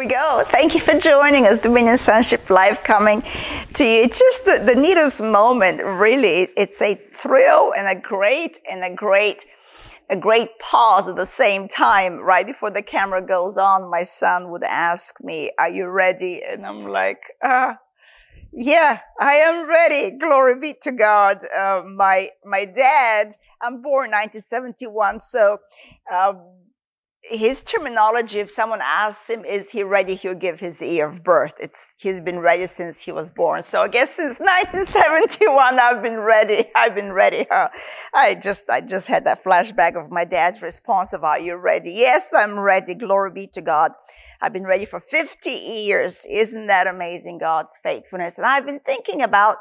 we go. Thank you for joining us, Dominion Sonship Live coming to you. It's just the, the neatest moment, really. It's a thrill and a great and a great a great pause at the same time. Right before the camera goes on, my son would ask me, are you ready? And I'm like, uh, yeah, I am ready. Glory be to God. Uh, my, my dad, I'm born 1971. So, um, his terminology, if someone asks him, is he ready? He'll give his year of birth. It's, he's been ready since he was born. So I guess since 1971, I've been ready. I've been ready. Huh? I just, I just had that flashback of my dad's response of, are you ready? Yes, I'm ready. Glory be to God. I've been ready for 50 years. Isn't that amazing? God's faithfulness. And I've been thinking about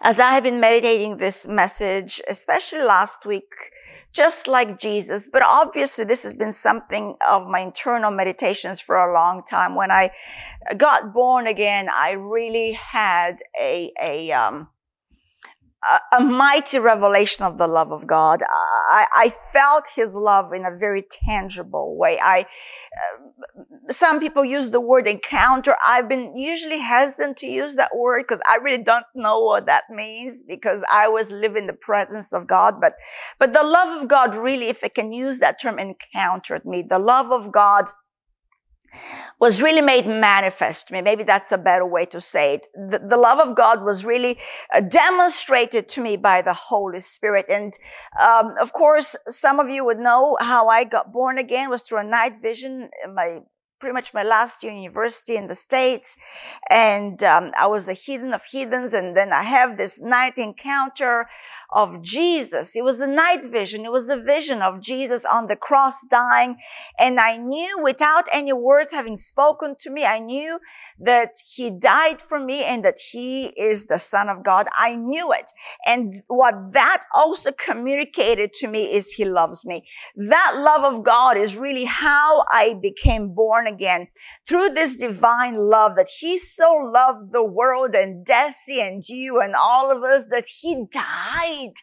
as I have been meditating this message, especially last week, just like Jesus. But obviously, this has been something of my internal meditations for a long time. When I got born again, I really had a, a, um, a, mighty revelation of the love of God. I, I, felt His love in a very tangible way. I, uh, some people use the word encounter. I've been usually hesitant to use that word because I really don't know what that means because I was living the presence of God. But, but the love of God really, if I can use that term, encountered me. The love of God was really made manifest to me. Maybe that's a better way to say it. The, the love of God was really uh, demonstrated to me by the Holy Spirit. And, um, of course, some of you would know how I got born again was through a night vision. My pretty much my last year in university in the States. And um, I was a heathen of heathens. And then I have this night encounter of Jesus. It was a night vision. It was a vision of Jesus on the cross dying. And I knew without any words having spoken to me, I knew that he died for me and that he is the son of God. I knew it. And what that also communicated to me is he loves me. That love of God is really how I became born again through this divine love that he so loved the world and Deci and you and all of us that he died.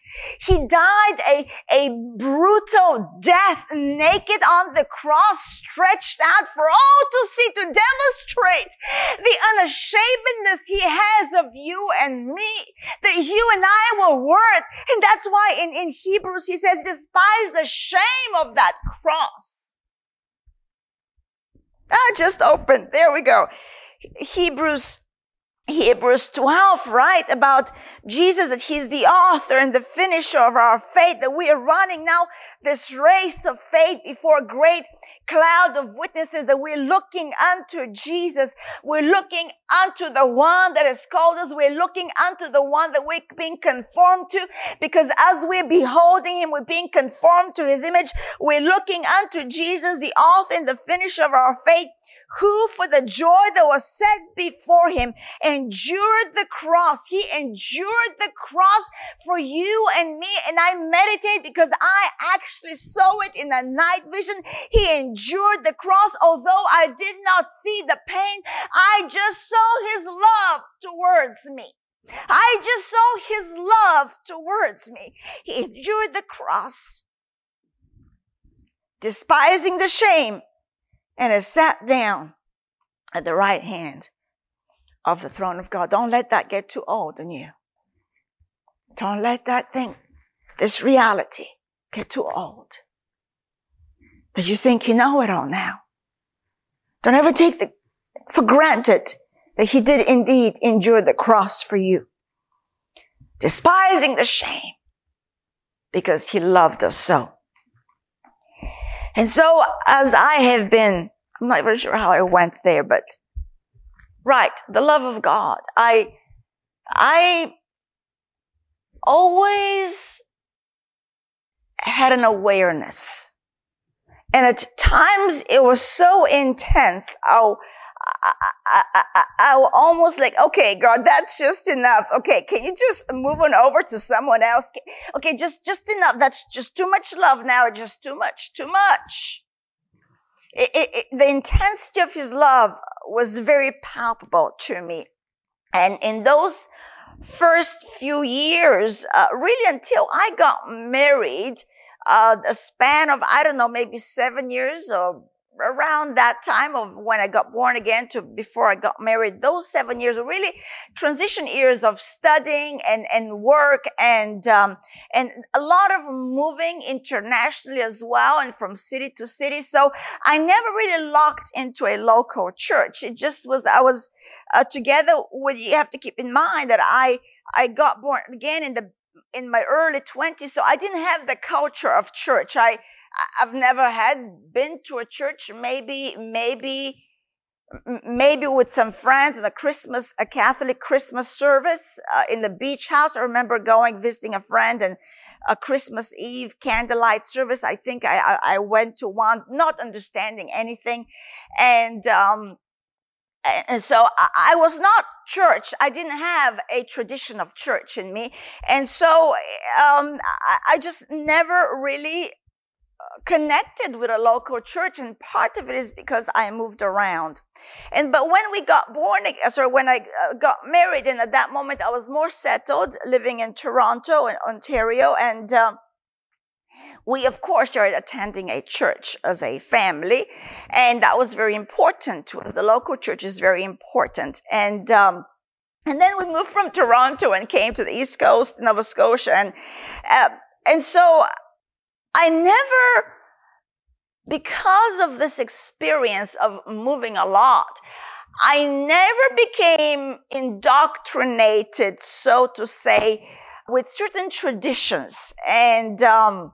He died a, a brutal death naked on the cross stretched out for all to see to demonstrate the unashamedness he has of you and me, that you and I were worth. And that's why in, in Hebrews he says, despise the shame of that cross. Ah, just open. There we go. Hebrews Hebrews 12, right? About Jesus, that He's the author and the finisher of our faith, that we are running now this race of faith before a great cloud of witnesses that we're looking unto Jesus. We're looking unto the one that has called us. We're looking unto the one that we're being conformed to because as we're beholding him, we're being conformed to his image. We're looking unto Jesus, the author and the finisher of our faith who for the joy that was set before him endured the cross. He endured the cross for you and me. And I meditate because I actually saw it in a night vision. He endured the cross. Although I did not see the pain, I just saw his love towards me. I just saw his love towards me. He endured the cross, despising the shame, and has sat down at the right hand of the throne of God. Don't let that get too old in you. Don't let that thing, this reality, get too old. That you think you know it all now. Don't ever take the, for granted that he did indeed endure the cross for you. Despising the shame because he loved us so. And so as I have been, I'm not even sure how I went there, but right, the love of God. I, I always had an awareness. And at times it was so intense. Oh, I, I, I, I almost like, okay, God, that's just enough. Okay, can you just move on over to someone else? Okay, just, just enough. That's just too much love now. Just too much, too much. It, it, it, the intensity of his love was very palpable to me. And in those first few years, uh, really until I got married, uh, a span of, I don't know, maybe seven years or around that time of when I got born again to before I got married, those seven years were really transition years of studying and, and work and, um, and a lot of moving internationally as well and from city to city. So I never really locked into a local church. It just was, I was, uh, together with, you have to keep in mind that I, I got born again in the, in my early twenties. So I didn't have the culture of church. I, I've never had been to a church. Maybe, maybe, maybe with some friends in a Christmas, a Catholic Christmas service uh, in the beach house. I remember going visiting a friend and a Christmas Eve candlelight service. I think I, I, I went to one, not understanding anything, and um, and so I was not church. I didn't have a tradition of church in me. And so, um, I just never really connected with a local church and part of it is because I moved around. And but when we got born, sorry, when I uh, got married, and at that moment I was more settled, living in Toronto, in Ontario, and um, we of course started attending a church as a family, and that was very important to us. The local church is very important, and. Um, and then we moved from Toronto and came to the East Coast, Nova Scotia, and uh, and so I never, because of this experience of moving a lot, I never became indoctrinated, so to say, with certain traditions. And um,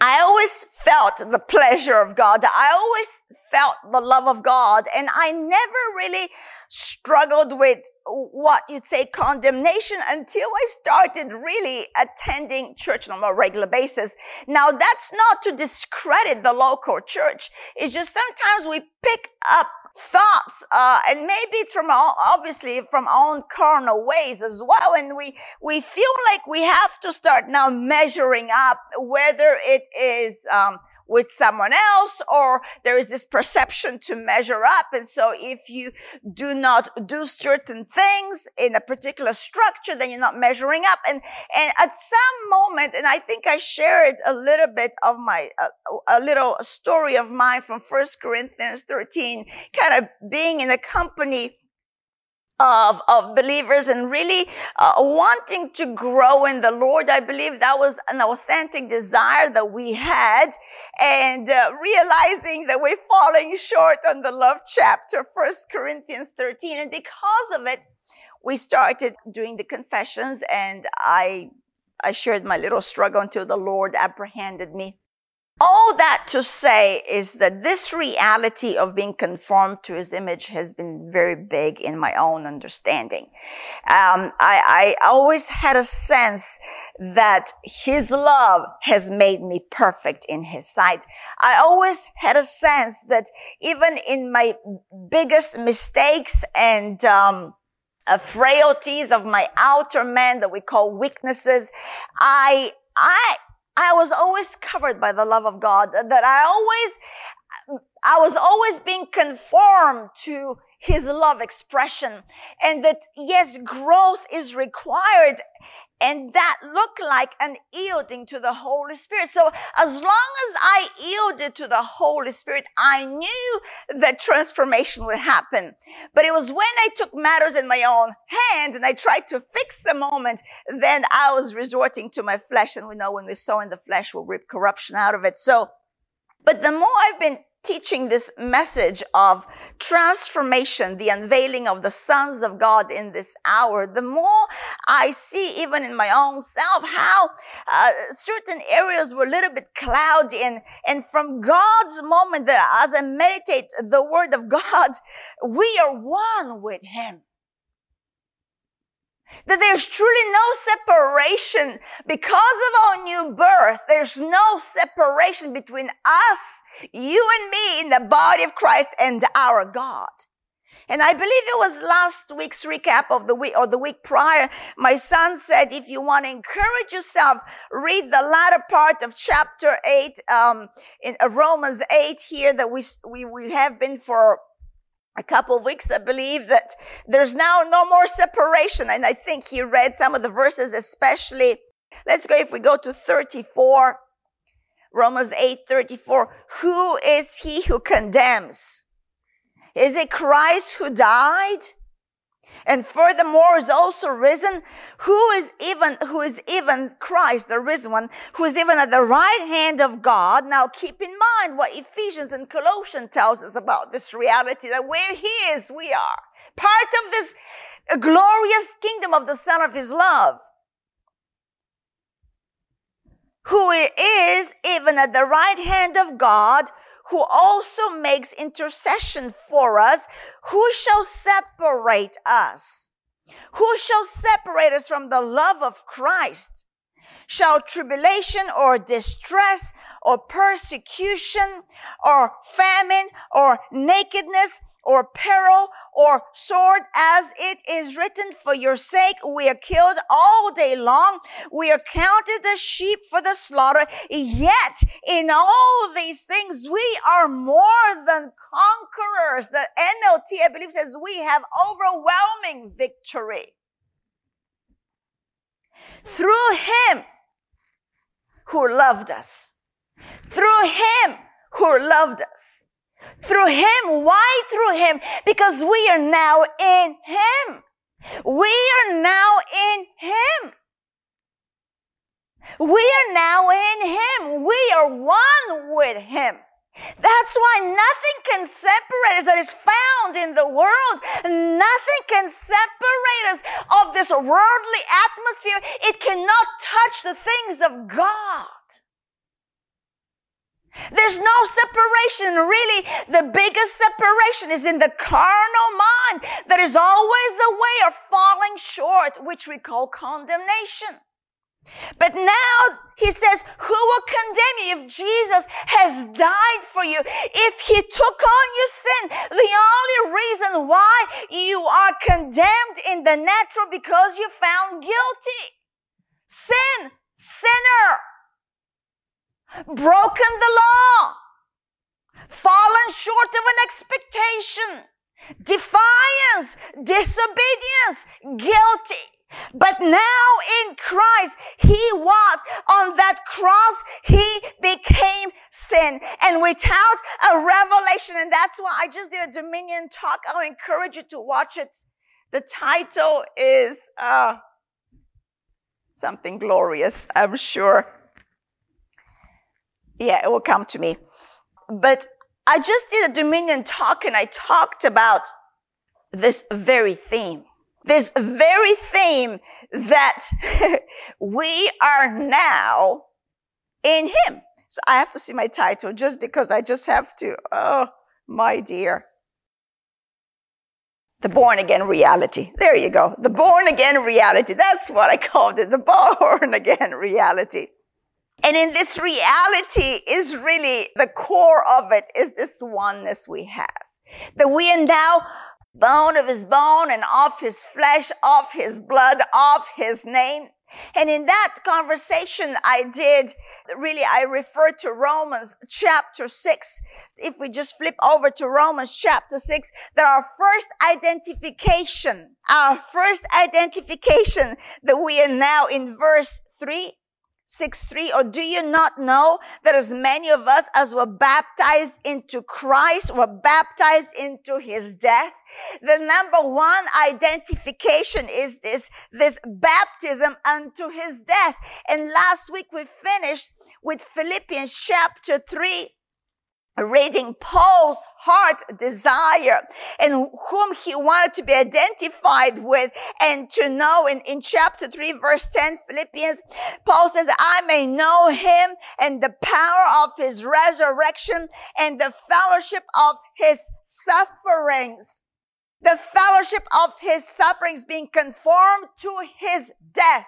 I always felt the pleasure of God. I always felt the love of God. And I never really struggled with what you'd say condemnation until I started really attending church on a regular basis. Now that's not to discredit the local church. It's just sometimes we pick up thoughts, uh, and maybe it's from all, obviously from our own carnal ways as well. And we, we feel like we have to start now measuring up whether it is, um, with someone else or there is this perception to measure up. And so if you do not do certain things in a particular structure, then you're not measuring up. And, and at some moment, and I think I shared a little bit of my, uh, a little story of mine from First Corinthians 13, kind of being in a company of, of believers and really uh, wanting to grow in the Lord. I believe that was an authentic desire that we had and uh, realizing that we're falling short on the love chapter, First Corinthians 13. And because of it, we started doing the confessions and I, I shared my little struggle until the Lord apprehended me all that to say is that this reality of being conformed to his image has been very big in my own understanding. Um, I, I always had a sense that his love has made me perfect in his sight. I always had a sense that even in my biggest mistakes and, um, uh, frailties of my outer man that we call weaknesses, I, I, I was always covered by the love of God, that I always, I was always being conformed to his love expression and that yes, growth is required and that looked like an yielding to the Holy Spirit. So as long as I yielded to the Holy Spirit, I knew that transformation would happen. But it was when I took matters in my own hands and I tried to fix the moment, then I was resorting to my flesh. And we know when we sow in the flesh, we'll reap corruption out of it. So, but the more I've been teaching this message of transformation, the unveiling of the sons of God in this hour, the more I see even in my own self how uh, certain areas were a little bit cloudy and, and from God's moment that as I meditate the word of God, we are one with him. That there's truly no separation because of our new birth. There's no separation between us, you and me in the body of Christ and our God. And I believe it was last week's recap of the week or the week prior. My son said, if you want to encourage yourself, read the latter part of chapter eight, um, in uh, Romans eight here that we, we, we have been for a couple of weeks, I believe that there's now no more separation. And I think he read some of the verses, especially, let's go, if we go to 34, Romans 8, 34. Who is he who condemns? Is it Christ who died? And furthermore is also risen, who is even, who is even Christ, the risen one, who is even at the right hand of God. Now keep in mind what Ephesians and Colossians tells us about this reality, that where he is, we are. Part of this glorious kingdom of the Son of his love. Who is even at the right hand of God, who also makes intercession for us, who shall separate us? Who shall separate us from the love of Christ? Shall tribulation or distress or persecution or famine or nakedness or peril or sword as it is written for your sake we are killed all day long. We are counted as sheep for the slaughter. Yet in all these things we are more than conquerors. The NLT I believe says we have overwhelming victory. Through him who loved us. Through him who loved us through Him. Why through Him? Because we are now in Him. We are now in Him. We are now in Him. We are one with Him. That's why nothing can separate us that is found in the world. Nothing can separate us of this worldly atmosphere. It cannot touch the things of God. There's no separation. Really, the biggest separation is in the carnal mind that is always the way of falling short, which we call condemnation. But now he says, who will condemn you if Jesus has died for you? If he took on your sin, the only reason why you are condemned in the natural because you found guilty. Sin, sinner broken the law, fallen short of an expectation, defiance, disobedience, guilty. But now in Christ, He was on that cross, He became sin. And without a revelation, and that's why I just did a dominion talk, I'll encourage you to watch it. The title is, uh, something glorious, I'm sure. Yeah, it will come to me. But I just did a Dominion talk and I talked about this very theme. This very theme that we are now in Him. So I have to see my title just because I just have to. Oh, my dear. The born again reality. There you go. The born again reality. That's what I called it. The born again reality. And in this reality is really the core of it is this oneness we have. That we are now bone of his bone and off his flesh, off his blood, off his name. And in that conversation I did, really, I referred to Romans chapter six. If we just flip over to Romans chapter six, that our first identification, our first identification that we are now in verse three 6 3 or do you not know that as many of us as were baptized into Christ were baptized into his death? The number one identification is this, this baptism unto his death. And last week we finished with Philippians chapter 3 reading Paul's heart desire and whom he wanted to be identified with. And to know in, in chapter 3 verse 10 Philippians Paul says I may know him and the power of his resurrection and the fellowship of his sufferings. The fellowship of his sufferings being conformed to his death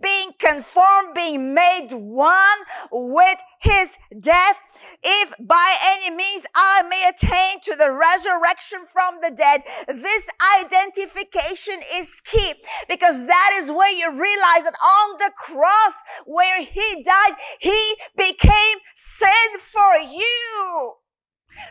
being conformed, being made one with his death, if by any means I may attain to the resurrection from the dead. This identification is key because that is where you realize that on the cross where he died, he became sin for you.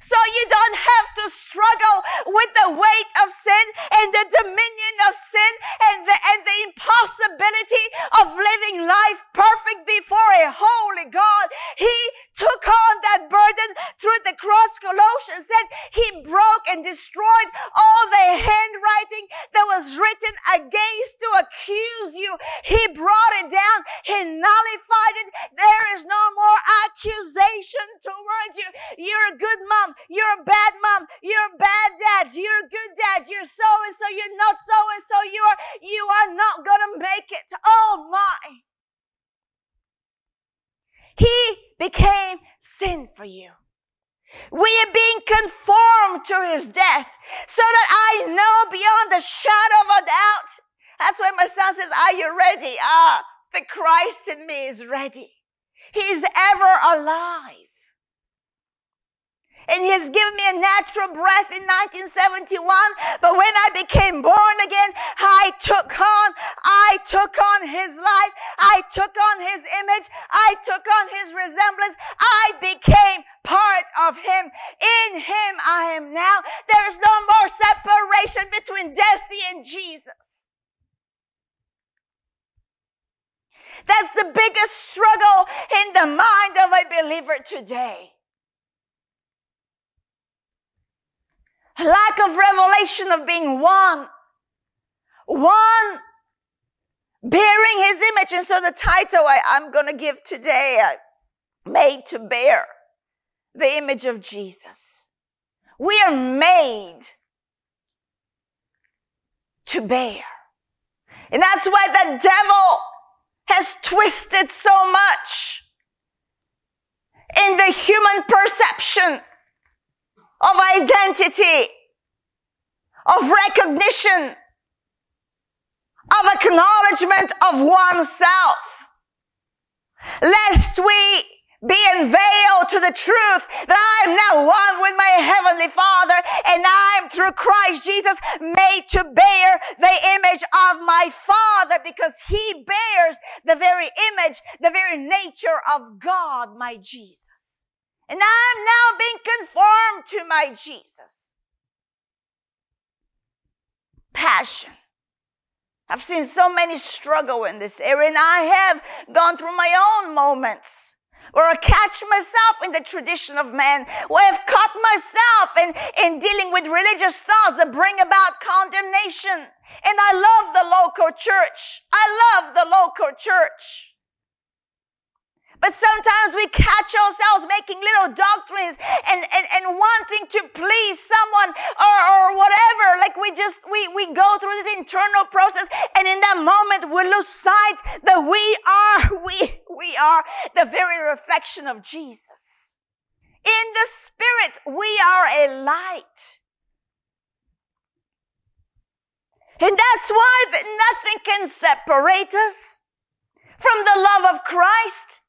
So you don't have to struggle with the weight of sin and the dominion of sin and the, and the impossibility of living life perfect before a holy God. He took on that burden through the cross. Colossians said he broke and destroyed all the handwriting that was written against to accuse you. He brought it down. He nullified it. There is no more accusation towards you. You're a good mom. You're a bad mom. You're a bad dad. You're a good dad. You're so and so. You're not so and so. You are, you are not gonna make it. Oh my. He became sin for you. We are being conformed to his death so that I know beyond the shadow of a doubt. That's why my son says, are you ready? Ah, the Christ in me is ready. He is ever alive. And he has given me a natural breath in 1971. But when I became born again, I took on, I took on his life. I took on his image. I took on his resemblance. I became part of him. In him I am now. There is no more separation between Deci and Jesus. That's the biggest struggle in the mind of a believer today. Lack of revelation of being one. One bearing his image. And so the title I, am going to give today, uh, made to bear the image of Jesus. We are made to bear. And that's why the devil has twisted so much in the human perception of identity, of recognition, of acknowledgement of oneself. Lest we be unveiled to the truth that I am now one with my heavenly Father and I am through Christ Jesus made to bear the image of my Father because He bears the very image, the very nature of God, my Jesus. And I'm now being conformed to my Jesus. Passion. I've seen so many struggle in this area and I have gone through my own moments where I catch myself in the tradition of man, where I've caught myself in, in dealing with religious thoughts that bring about condemnation. And I love the local church. I love the local church. But sometimes we catch ourselves making little doctrines and, and, and wanting to please someone or, or whatever. Like we just, we, we go through this internal process and in that moment we lose sight that we are, we, we are the very reflection of Jesus. In the spirit, we are a light. And that's why that nothing can separate us from the love of Christ.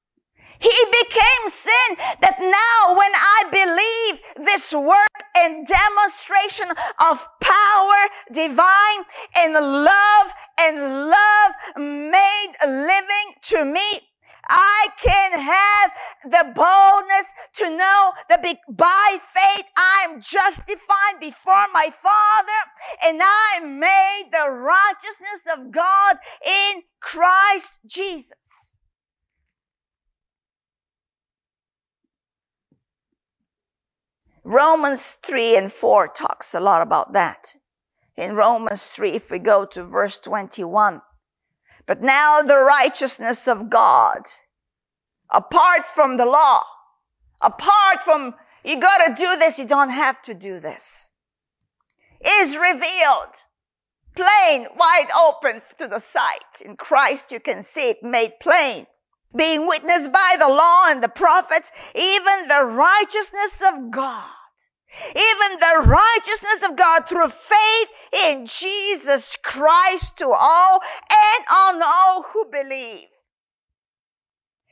He became sin that now when I believe this work and demonstration of power divine and love and love made living to me, I can have the boldness to know that by faith I am justified before my Father and I am made the righteousness of God in Christ Jesus. Romans 3 and 4 talks a lot about that. In Romans 3, if we go to verse 21, but now the righteousness of God, apart from the law, apart from you gotta do this, you don't have to do this, is revealed plain, wide open to the sight. In Christ, you can see it made plain being witnessed by the law and the prophets, even the righteousness of God. Even the righteousness of God through faith in Jesus Christ to all and on all who believe.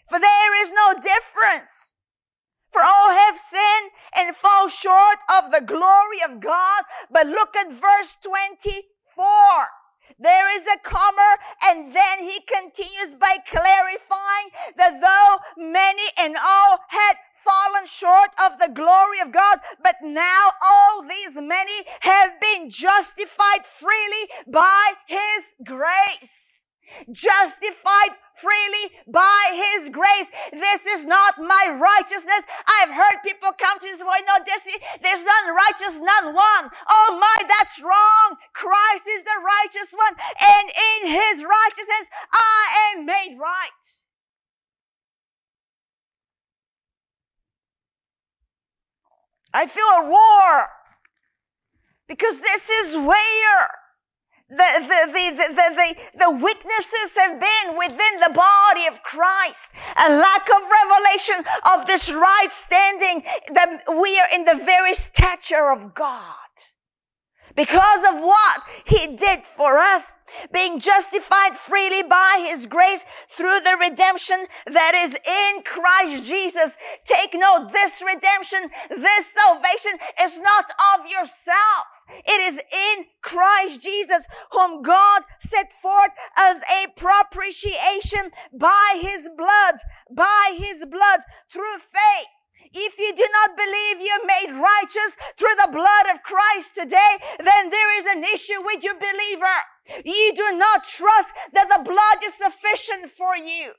For there is no difference. For all have sinned and fall short of the glory of God. But look at verse 24. There is a comma and then he continues by clarifying that though many and all had fallen short of the glory of God, but now all these many have been justified freely by his grace. Justified freely by his grace. This is not my righteousness. I've heard people come to this point, no, this, there's none righteous, none one. Oh my, that's wrong. Christ is the righteous one. And in his righteousness, I am made right. I feel a roar because this is where the, the, the, the, the, the, weaknesses have been within the body of Christ. A lack of revelation of this right standing that we are in the very stature of God because of what he did for us, being justified freely by his grace through the redemption that is in Christ Jesus. Take note, this redemption, this salvation is not of yourself. It is in Christ Jesus, whom God set forth as a propitiation by his blood, by his blood through faith if you do not believe you're made righteous through the blood of Christ today, then there is an issue with your believer. You do not trust that the blood is sufficient for you.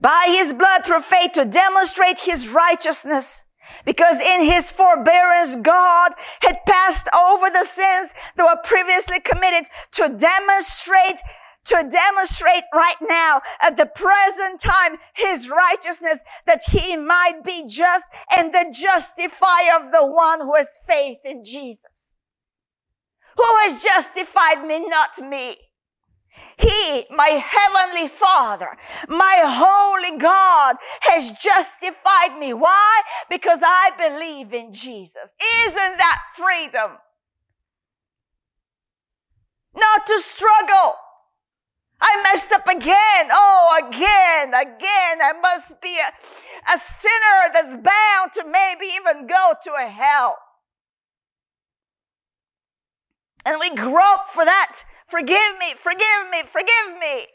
By his blood through faith to demonstrate his righteousness. Because in his forbearance, God had passed over the sins that were previously committed to demonstrate to demonstrate right now at the present time his righteousness that he might be just and the justifier of the one who has faith in Jesus. Who has justified me, not me. He, my heavenly Father, my holy God has justified me. Why? Because I believe in Jesus. Isn't that freedom? Not to struggle I messed up again. Oh, again, again. I must be a, a sinner that's bound to maybe even go to a hell. And we grope for that. Forgive me, forgive me, forgive me.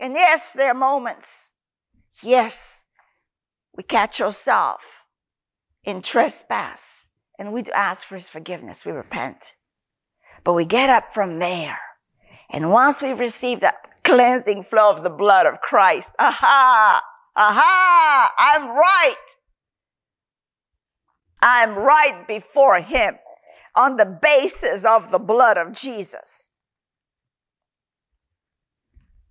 And yes, there are moments. Yes, we catch ourselves in trespass and we do ask for his forgiveness. We repent. But we get up from there and once we've received that cleansing flow of the blood of Christ, aha, aha, I'm right. I'm right before Him on the basis of the blood of Jesus.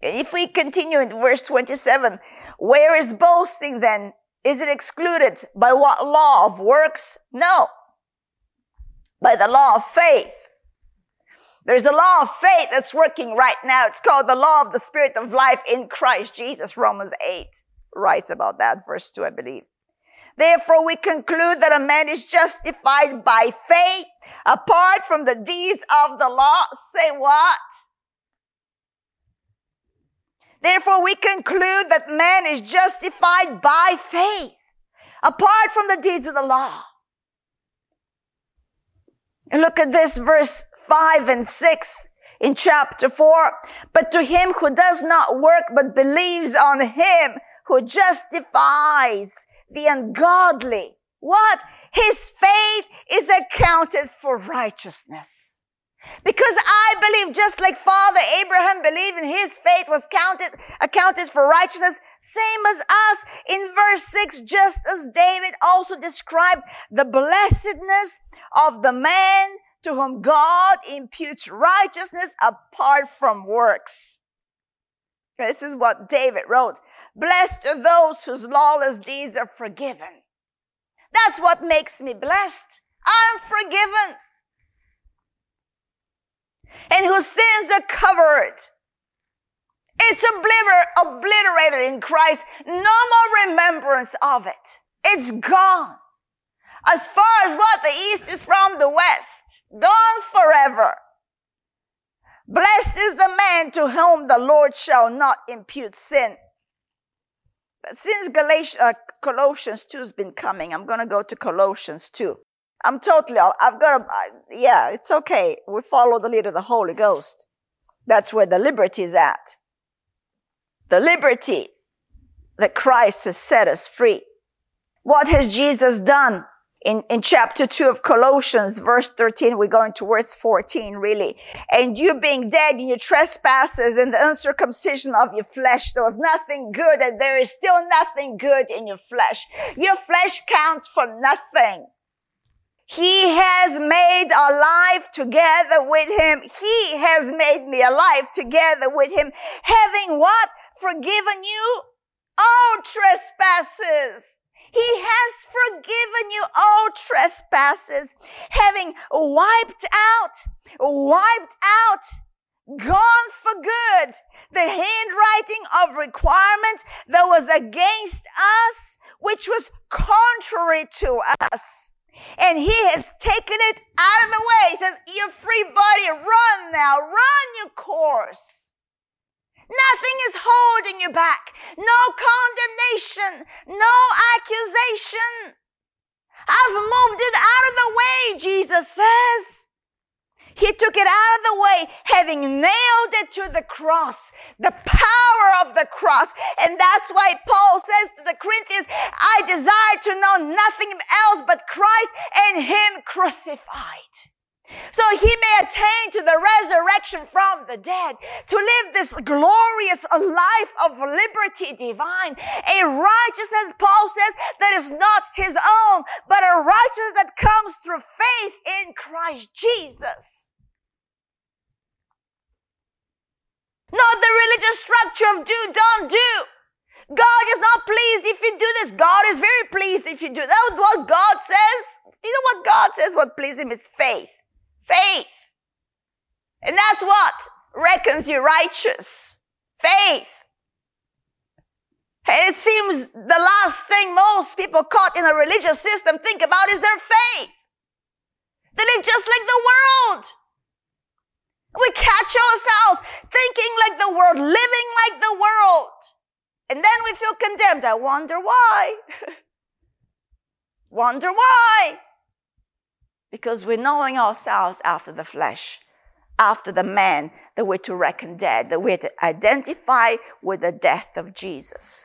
If we continue in verse 27, where is boasting then? Is it excluded by what law of works? No. By the law of faith. There's a law of faith that's working right now. It's called the law of the spirit of life in Christ Jesus. Romans 8 writes about that, verse 2, I believe. Therefore, we conclude that a man is justified by faith apart from the deeds of the law. Say what? Therefore, we conclude that man is justified by faith apart from the deeds of the law. And look at this verse 5 and 6 in chapter 4. But to him who does not work but believes on him who justifies the ungodly. What? His faith is accounted for righteousness. Because I believe just like Father Abraham believed and his faith was counted, accounted for righteousness, same as us in verse 6, just as David also described the blessedness of the man to whom God imputes righteousness apart from works. This is what David wrote. Blessed are those whose lawless deeds are forgiven. That's what makes me blessed. I'm forgiven and whose sins are covered. It's obliter- obliterated in Christ. No more remembrance of it. It's gone. As far as what the east is from the west. Gone forever. Blessed is the man to whom the Lord shall not impute sin. But since uh, Colossians 2 has been coming, I'm going to go to Colossians 2. I'm totally, I've got, a, yeah, it's okay. We follow the lead of the Holy Ghost. That's where the liberty is at. The liberty that Christ has set us free. What has Jesus done in, in chapter 2 of Colossians, verse 13, we're going to verse 14, really. And you being dead in your trespasses and the uncircumcision of your flesh, there was nothing good and there is still nothing good in your flesh. Your flesh counts for nothing. He has made life together with him. He has made me alive together with him. Having what? Forgiven you all trespasses he has forgiven you all trespasses, having wiped out, wiped out, gone for good the handwriting of requirements that was against us, which was contrary to us. And he has taken it out of the way. He says, you're free buddy, run now, run your course. Nothing is holding you back. No condemnation. No accusation. I've moved it out of the way, Jesus says. He took it out of the way, having nailed it to the cross, the power of the cross. And that's why Paul says to the Corinthians, I desire to know nothing else but Christ and Him crucified. So he may attain to the resurrection from the dead, to live this glorious life of liberty divine, a righteousness, Paul says, that is not his own, but a righteousness that comes through faith in Christ Jesus. Not the religious structure of do, don't do. God is not pleased if you do this. God is very pleased if you do that. That's what God says. You know what God says? What pleases him is faith. Faith. And that's what reckons you righteous. Faith. And it seems the last thing most people caught in a religious system think about is their faith. They live just like the world. We catch ourselves thinking like the world, living like the world. And then we feel condemned. I wonder why. wonder why because we're knowing ourselves after the flesh, after the man that we're to reckon dead, that we're to identify with the death of Jesus.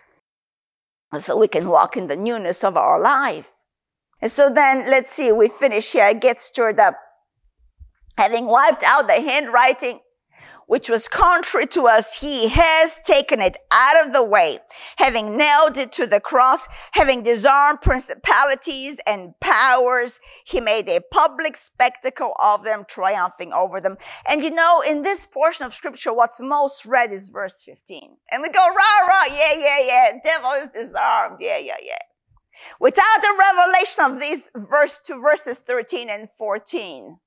So we can walk in the newness of our life. And so then let's see, we finish here. I get stirred up. Having wiped out the handwriting which was contrary to us, he has taken it out of the way, having nailed it to the cross, having disarmed principalities and powers. He made a public spectacle of them, triumphing over them. And you know, in this portion of scripture, what's most read is verse 15. And we go, rah, rah, yeah, yeah, yeah, devil is disarmed, yeah, yeah, yeah. Without the revelation of these verse to verses 13 and 14,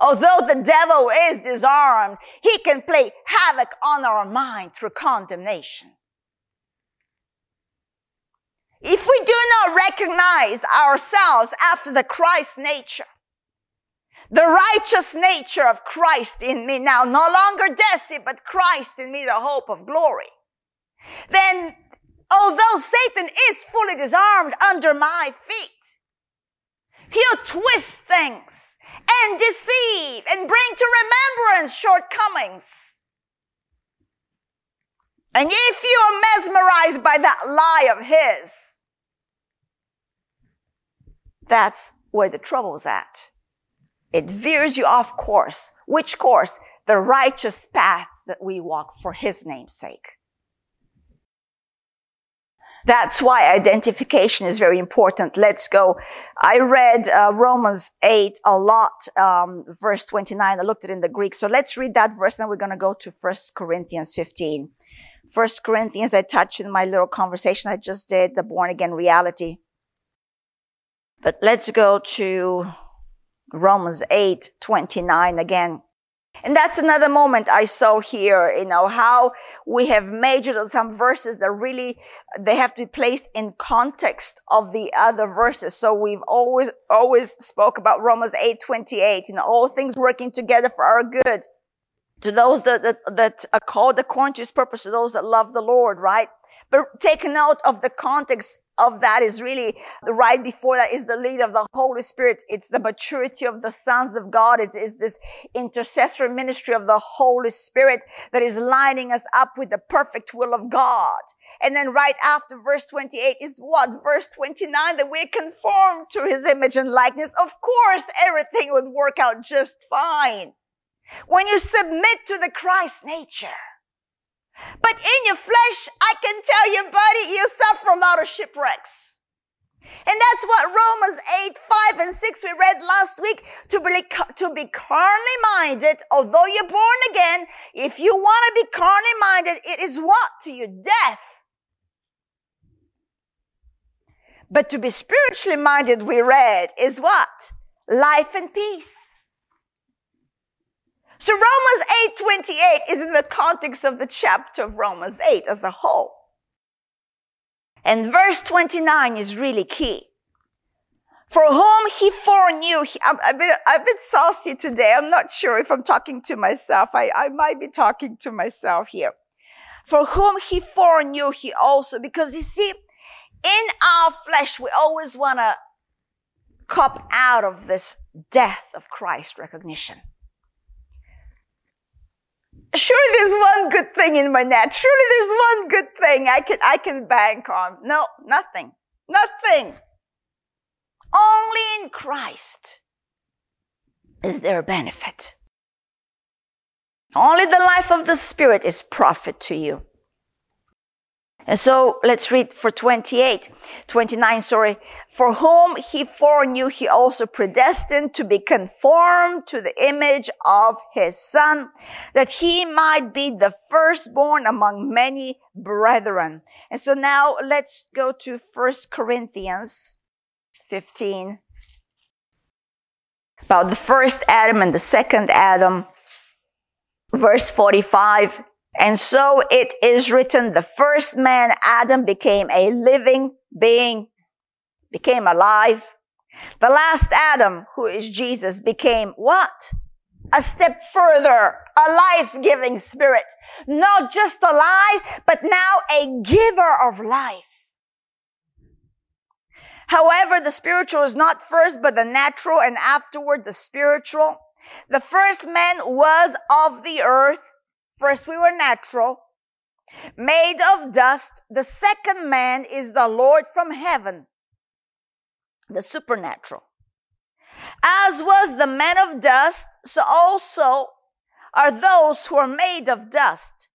Although the devil is disarmed, he can play havoc on our mind through condemnation. If we do not recognize ourselves after the Christ nature, the righteous nature of Christ in me now, no longer Deci, but Christ in me, the hope of glory, then although Satan is fully disarmed under my feet, he'll twist things and deceive and bring to remembrance shortcomings. And if you are mesmerized by that lie of his, that's where the trouble's at. It veers you off course. Which course? The righteous path that we walk for his name's sake. That's why identification is very important. Let's go. I read uh, Romans 8 a lot, um, verse 29. I looked at it in the Greek. So let's read that verse. Then we're going to go to 1 Corinthians 15. 1 Corinthians, I touched in my little conversation I just did, the born again reality. But let's go to Romans 8, 29 again. And that's another moment I saw here, you know, how we have majored on some verses that really, they have to be placed in context of the other verses. So we've always, always spoke about Romans 8, 28, you know, all things working together for our good. To those that, that, that are called according to his purpose, to those that love the Lord, right? But take note of the context of that is really right before that is the lead of the Holy Spirit. It's the maturity of the sons of God. It is this intercessory ministry of the Holy Spirit that is lining us up with the perfect will of God. And then right after verse 28 is what? Verse 29 that we're conformed to his image and likeness. Of course, everything would work out just fine. When you submit to the Christ nature, but in your flesh, I can tell you, buddy, you suffer a lot of shipwrecks. And that's what Romans 8, 5, and 6 we read last week. To be, to be carnally minded, although you're born again, if you want to be carnally minded, it is what? To your death. But to be spiritually minded, we read, is what? Life and peace. So Romans 8:28 is in the context of the chapter of Romans 8 as a whole. And verse 29 is really key. For whom he foreknew, he, I'm, a bit, a bit saucy today. I'm not sure if I'm talking to myself. I, I might be talking to myself here. For whom he foreknew, he also, because you see, in our flesh, we always want to cop out of this death of Christ recognition surely there's one good thing in my net. Surely there's one good thing I can, I can bank on. No, nothing. Nothing. Only in Christ is there a benefit. Only the life of the Spirit is profit to you. And so let's read for 28, 29, sorry. For whom he foreknew, he also predestined to be conformed to the image of his son, that he might be the firstborn among many brethren. And so now let's go to First Corinthians 15 about the first Adam and the second Adam. Verse 45. And so it is written, the first man, Adam, became a living being, became alive. The last Adam, who is Jesus, became what? A step further, a life-giving spirit. Not just alive, but now a giver of life. However, the spiritual is not first, but the natural, and afterward the spiritual. The first man was of the earth, First, we were natural, made of dust. The second man is the Lord from heaven, the supernatural. As was the man of dust, so also are those who are made of dust.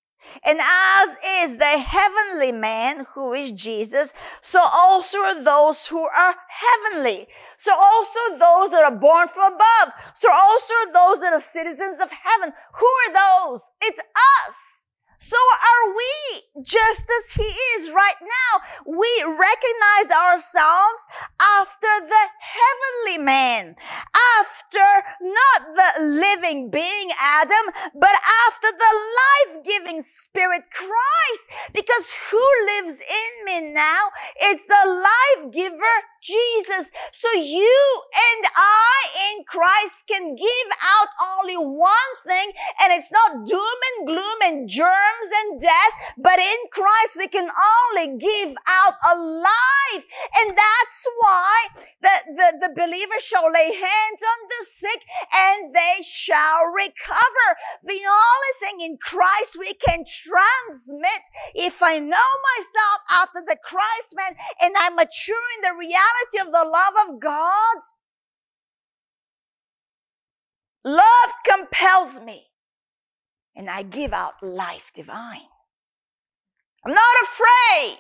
And as is the heavenly man who is Jesus, so also are those who are heavenly. So also those that are born from above. So also those that are citizens of heaven. Who are those? It's us. So are we, just as he is right now. We recognize ourselves after the heavenly man, after not the living being Adam, but after the life-giving spirit Christ. Because who lives in me now? It's the life giver Jesus. So you and I in Christ can give out only one thing and it's not doom and gloom and germs and death, but in Christ we can only give out a life. And that's why the, the, the believer shall lay hands on the sick and they shall recover. The only thing in Christ we can transmit, if I know myself after the Christ man and I mature in the reality of the love of God, love compels me and I give out life divine. I'm not afraid.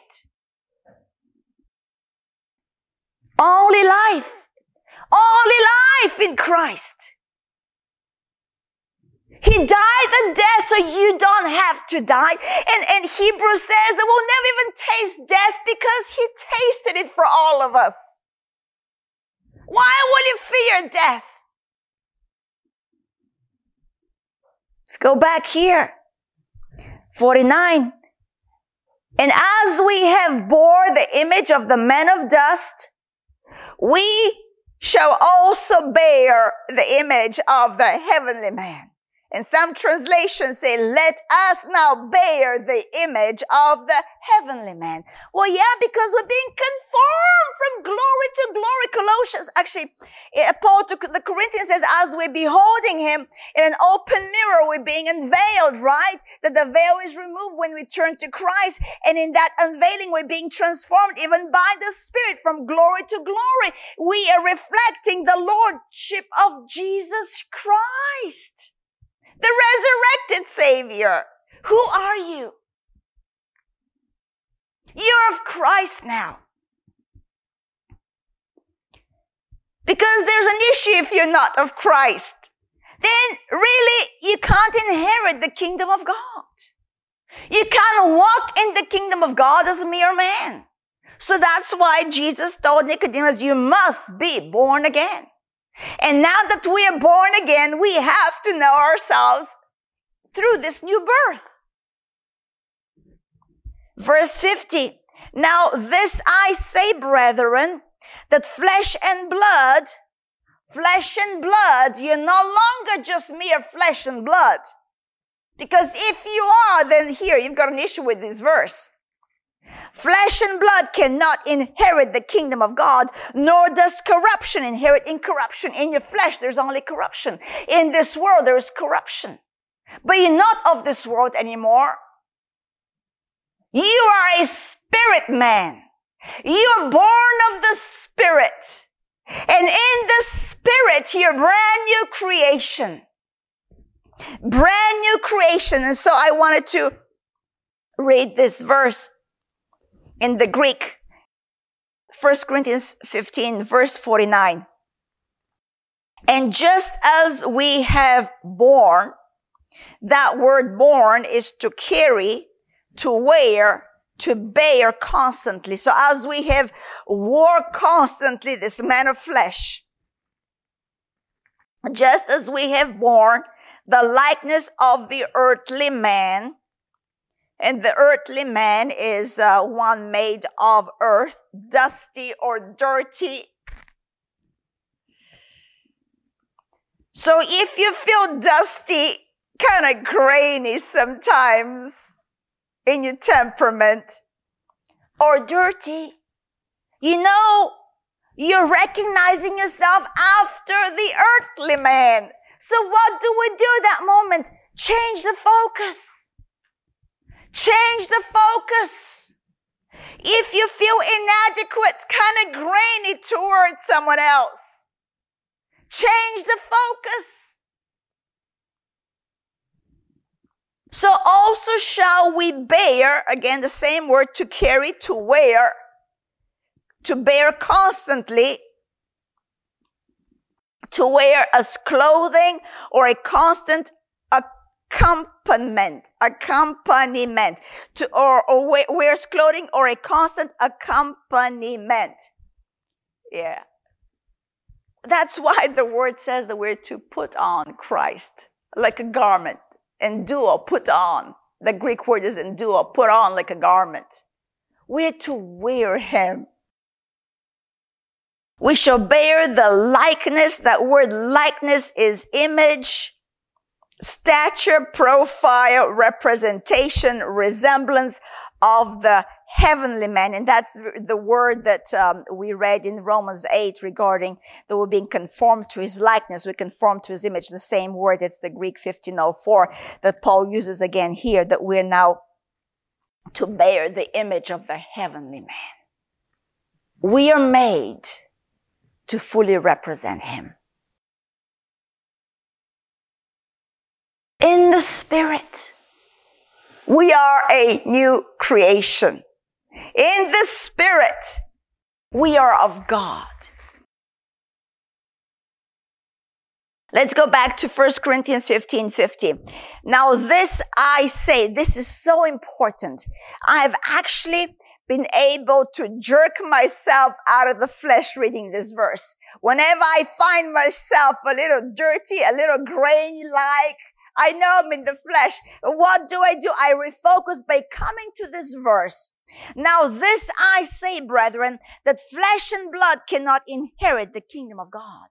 Only life. Only life in Christ. He died a death so you don't have to die. And, and Hebrews says that we'll never even taste death because he tasted it for all of us. Why would you fear death? Let's go back here. 49. And as we have bore the image of the men of dust, we shall also bear the image of the heavenly man. And some translations say, let us now bear the image of the heavenly man. Well, yeah, because we're being conformed from glory to glory. Colossians, actually, eh, Paul to the Corinthians says, as we're beholding him in an open mirror, we're being unveiled, right? That the veil is removed when we turn to Christ. And in that unveiling, we're being transformed even by the Spirit from glory to glory. We are reflecting the Lordship of Jesus Christ the resurrected Savior. Who are you? You're of Christ now. Because there's an issue if you're not of Christ. Then really you can't inherit the kingdom of God. You can't walk in the kingdom of God as a mere man. So that's why Jesus told Nicodemus, you must be born again. And now that we are born again, we have to know ourselves through this new birth. Verse 50. Now this I say, brethren, that flesh and blood, flesh and blood, you're no longer just mere flesh and blood. Because if you are, then here you've got an issue with this verse. Flesh and blood cannot inherit the kingdom of God, nor does corruption inherit incorruption. In your flesh, there's only corruption. In this world, there is corruption. But you're not of this world anymore. You are a spirit man. You are born of the spirit. And in the spirit, you're brand new creation. Brand new creation. And so I wanted to read this verse in the Greek, 1 Corinthians 15 verse 49. And just as we have borne, that word born is to carry, to wear, to bear constantly. So as we have wore constantly this man of flesh, just as we have borne the likeness of the earthly man, and the earthly man is uh, one made of earth, dusty or dirty. So if you feel dusty, kind of grainy sometimes in your temperament, or dirty, you know, you're recognizing yourself after the earthly man. So what do we do that moment? Change the focus. Change the focus. If you feel inadequate, kind of grainy towards someone else, change the focus. So also shall we bear, again, the same word to carry, to wear, to bear constantly, to wear as clothing or a constant accompaniment, accompaniment to, or, or wears clothing or a constant accompaniment. Yeah. That's why the word says that we're to put on Christ like a garment. And Enduo, put on. The Greek word is enduo, put on like a garment. We're to wear him. We shall bear the likeness. That word likeness is image stature, profile, representation, resemblance of the heavenly man. And that's the word that um, we read in Romans 8 regarding that we're being conformed to his likeness. We conform to his image. The same word. It's the Greek 1504 that Paul uses again here that we're now to bear the image of the heavenly man. We are made to fully represent him. In the spirit. We are a new creation. In the spirit, we are of God. Let's go back to 1 Corinthians 15, 50. Now this I say, this is so important. I've actually been able to jerk myself out of the flesh reading this verse. Whenever I find myself a little dirty, a little grainy like, I know I'm in the flesh. What do I do? I refocus by coming to this verse. Now this I say, brethren, that flesh and blood cannot inherit the kingdom of God.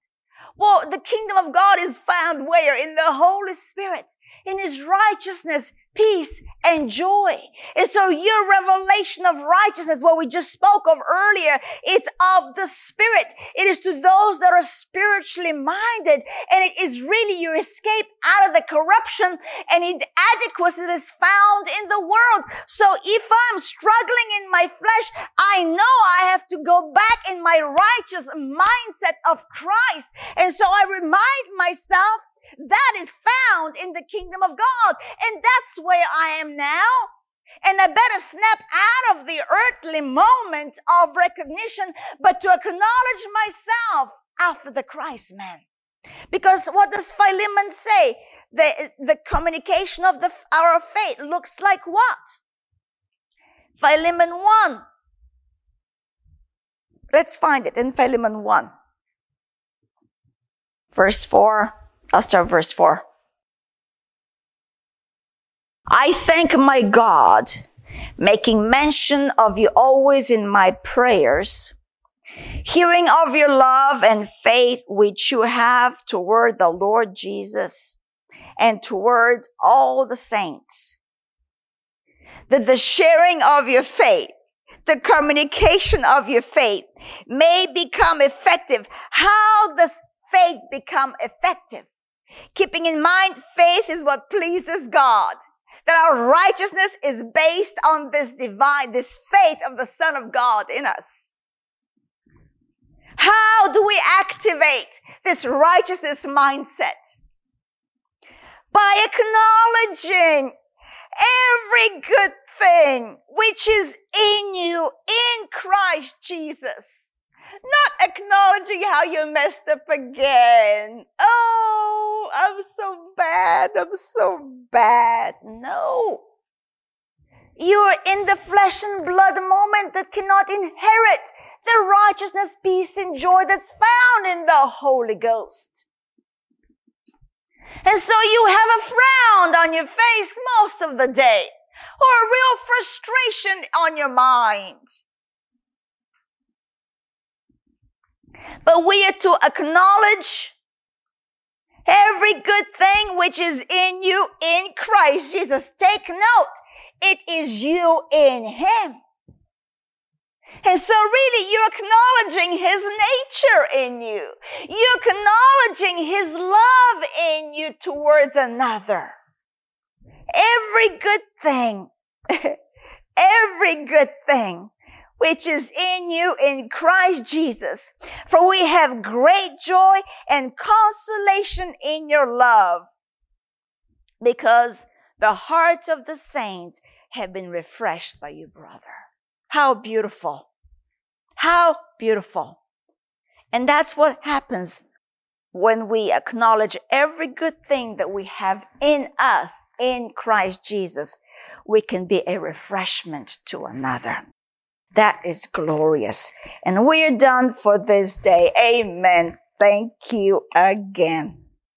Well, the kingdom of God is found where? In the Holy Spirit, in His righteousness, peace, and joy. And so your revelation of righteousness, what we just spoke of earlier, it's of the Spirit. It is to those that are spiritually minded. And it is really your escape out of the corruption and inadequacy that is found in the world. So if I'm struggling in my flesh, I know I have to go back in my righteous mindset of Christ. And so I remind myself that is found in the kingdom of God. And that's where I am now. And I better snap out of the earthly moment of recognition, but to acknowledge myself after the Christ man. Because what does Philemon say? The, the communication of the, our faith looks like what? Philemon 1. Let's find it in Philemon 1. Verse 4 I'll start verse 4. I thank my God, making mention of you always in my prayers, hearing of your love and faith which you have toward the Lord Jesus and toward all the saints. That the sharing of your faith, the communication of your faith may become effective. How does faith become effective? Keeping in mind, faith is what pleases God. That our righteousness is based on this divine, this faith of the Son of God in us. How do we activate this righteousness mindset? By acknowledging every good thing which is in you in Christ Jesus not acknowledging how you messed up again. Oh, I'm so bad. I'm so bad. No. You're in the flesh and blood moment that cannot inherit the righteousness, peace, and joy that's found in the Holy Ghost. And so you have a frown on your face most of the day, or a real frustration on your mind. But we are to acknowledge every good thing which is in you in Christ Jesus. Take note. It is you in Him. And so really you're acknowledging His nature in you. You're acknowledging His love in you towards another. Every good thing, every good thing which is in you in Christ Jesus. For we have great joy and consolation in your love because the hearts of the saints have been refreshed by you, brother. How beautiful. How beautiful. And that's what happens when we acknowledge every good thing that we have in us in Christ Jesus. We can be a refreshment to another. That is glorious. And we're done for this day. Amen. Thank you again.